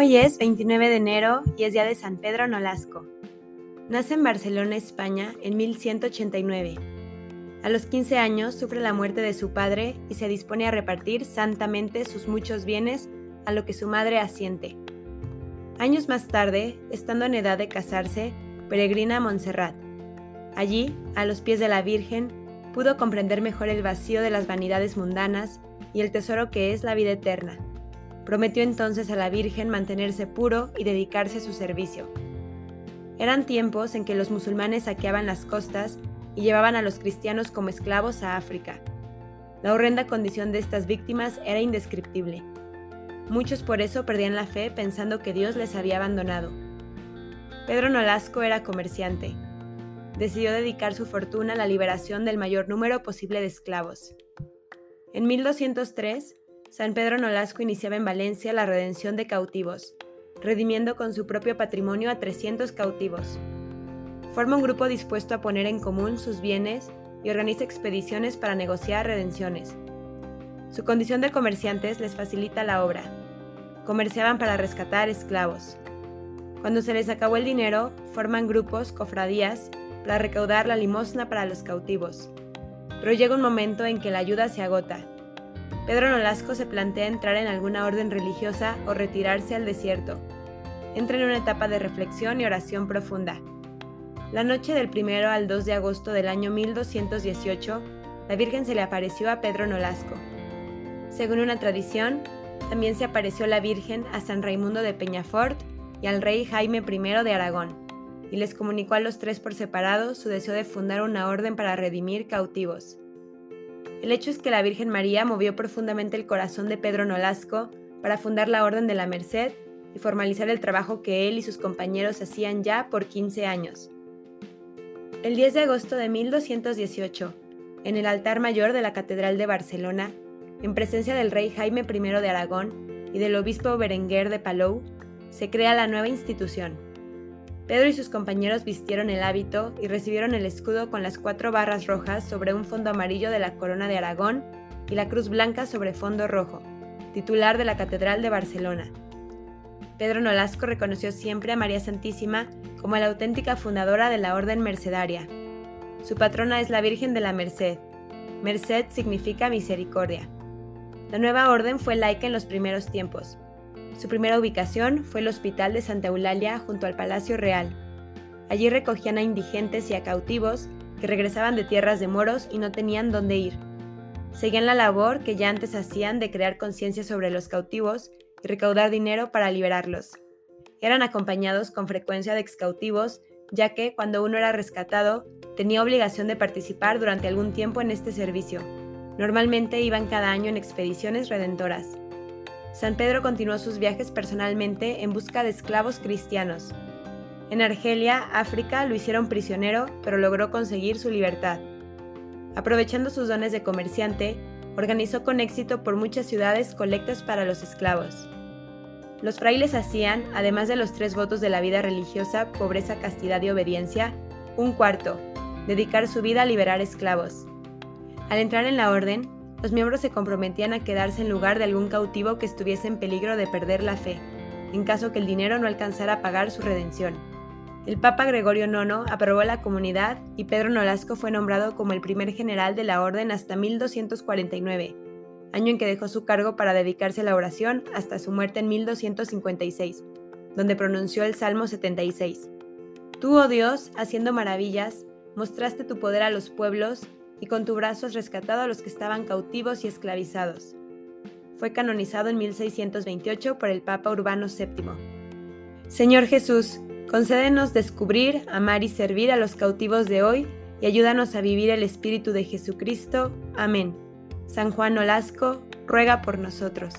Hoy es 29 de enero y es día de San Pedro Nolasco. Nace en Barcelona, España, en 1189. A los 15 años sufre la muerte de su padre y se dispone a repartir santamente sus muchos bienes a lo que su madre asiente. Años más tarde, estando en edad de casarse, peregrina a Montserrat. Allí, a los pies de la Virgen, pudo comprender mejor el vacío de las vanidades mundanas y el tesoro que es la vida eterna. Prometió entonces a la Virgen mantenerse puro y dedicarse a su servicio. Eran tiempos en que los musulmanes saqueaban las costas y llevaban a los cristianos como esclavos a África. La horrenda condición de estas víctimas era indescriptible. Muchos por eso perdían la fe pensando que Dios les había abandonado. Pedro Nolasco era comerciante. Decidió dedicar su fortuna a la liberación del mayor número posible de esclavos. En 1203, San Pedro Nolasco iniciaba en Valencia la redención de cautivos, redimiendo con su propio patrimonio a 300 cautivos. Forma un grupo dispuesto a poner en común sus bienes y organiza expediciones para negociar redenciones. Su condición de comerciantes les facilita la obra. Comerciaban para rescatar esclavos. Cuando se les acabó el dinero, forman grupos, cofradías, para recaudar la limosna para los cautivos. Pero llega un momento en que la ayuda se agota. Pedro Nolasco se plantea entrar en alguna orden religiosa o retirarse al desierto. Entra en una etapa de reflexión y oración profunda. La noche del 1 al 2 de agosto del año 1218, la Virgen se le apareció a Pedro Nolasco. Según una tradición, también se apareció la Virgen a San Raimundo de Peñafort y al rey Jaime I de Aragón, y les comunicó a los tres por separado su deseo de fundar una orden para redimir cautivos. El hecho es que la Virgen María movió profundamente el corazón de Pedro Nolasco para fundar la Orden de la Merced y formalizar el trabajo que él y sus compañeros hacían ya por 15 años. El 10 de agosto de 1218, en el altar mayor de la Catedral de Barcelona, en presencia del rey Jaime I de Aragón y del obispo Berenguer de Palou, se crea la nueva institución. Pedro y sus compañeros vistieron el hábito y recibieron el escudo con las cuatro barras rojas sobre un fondo amarillo de la corona de Aragón y la cruz blanca sobre fondo rojo, titular de la Catedral de Barcelona. Pedro Nolasco reconoció siempre a María Santísima como la auténtica fundadora de la Orden Mercedaria. Su patrona es la Virgen de la Merced. Merced significa misericordia. La nueva orden fue laica en los primeros tiempos, su primera ubicación fue el Hospital de Santa Eulalia junto al Palacio Real. Allí recogían a indigentes y a cautivos que regresaban de tierras de moros y no tenían dónde ir. Seguían la labor que ya antes hacían de crear conciencia sobre los cautivos y recaudar dinero para liberarlos. Eran acompañados con frecuencia de excautivos, ya que cuando uno era rescatado, tenía obligación de participar durante algún tiempo en este servicio. Normalmente iban cada año en expediciones redentoras. San Pedro continuó sus viajes personalmente en busca de esclavos cristianos. En Argelia, África, lo hicieron prisionero, pero logró conseguir su libertad. Aprovechando sus dones de comerciante, organizó con éxito por muchas ciudades colectas para los esclavos. Los frailes hacían, además de los tres votos de la vida religiosa, pobreza, castidad y obediencia, un cuarto, dedicar su vida a liberar esclavos. Al entrar en la orden, los miembros se comprometían a quedarse en lugar de algún cautivo que estuviese en peligro de perder la fe, en caso que el dinero no alcanzara a pagar su redención. El Papa Gregorio IX aprobó la comunidad y Pedro Nolasco fue nombrado como el primer general de la orden hasta 1249, año en que dejó su cargo para dedicarse a la oración hasta su muerte en 1256, donde pronunció el Salmo 76. Tú, oh Dios, haciendo maravillas, mostraste tu poder a los pueblos y con tu brazo has rescatado a los que estaban cautivos y esclavizados. Fue canonizado en 1628 por el Papa Urbano VII. Señor Jesús, concédenos descubrir, amar y servir a los cautivos de hoy y ayúdanos a vivir el Espíritu de Jesucristo. Amén. San Juan Olasco, ruega por nosotros.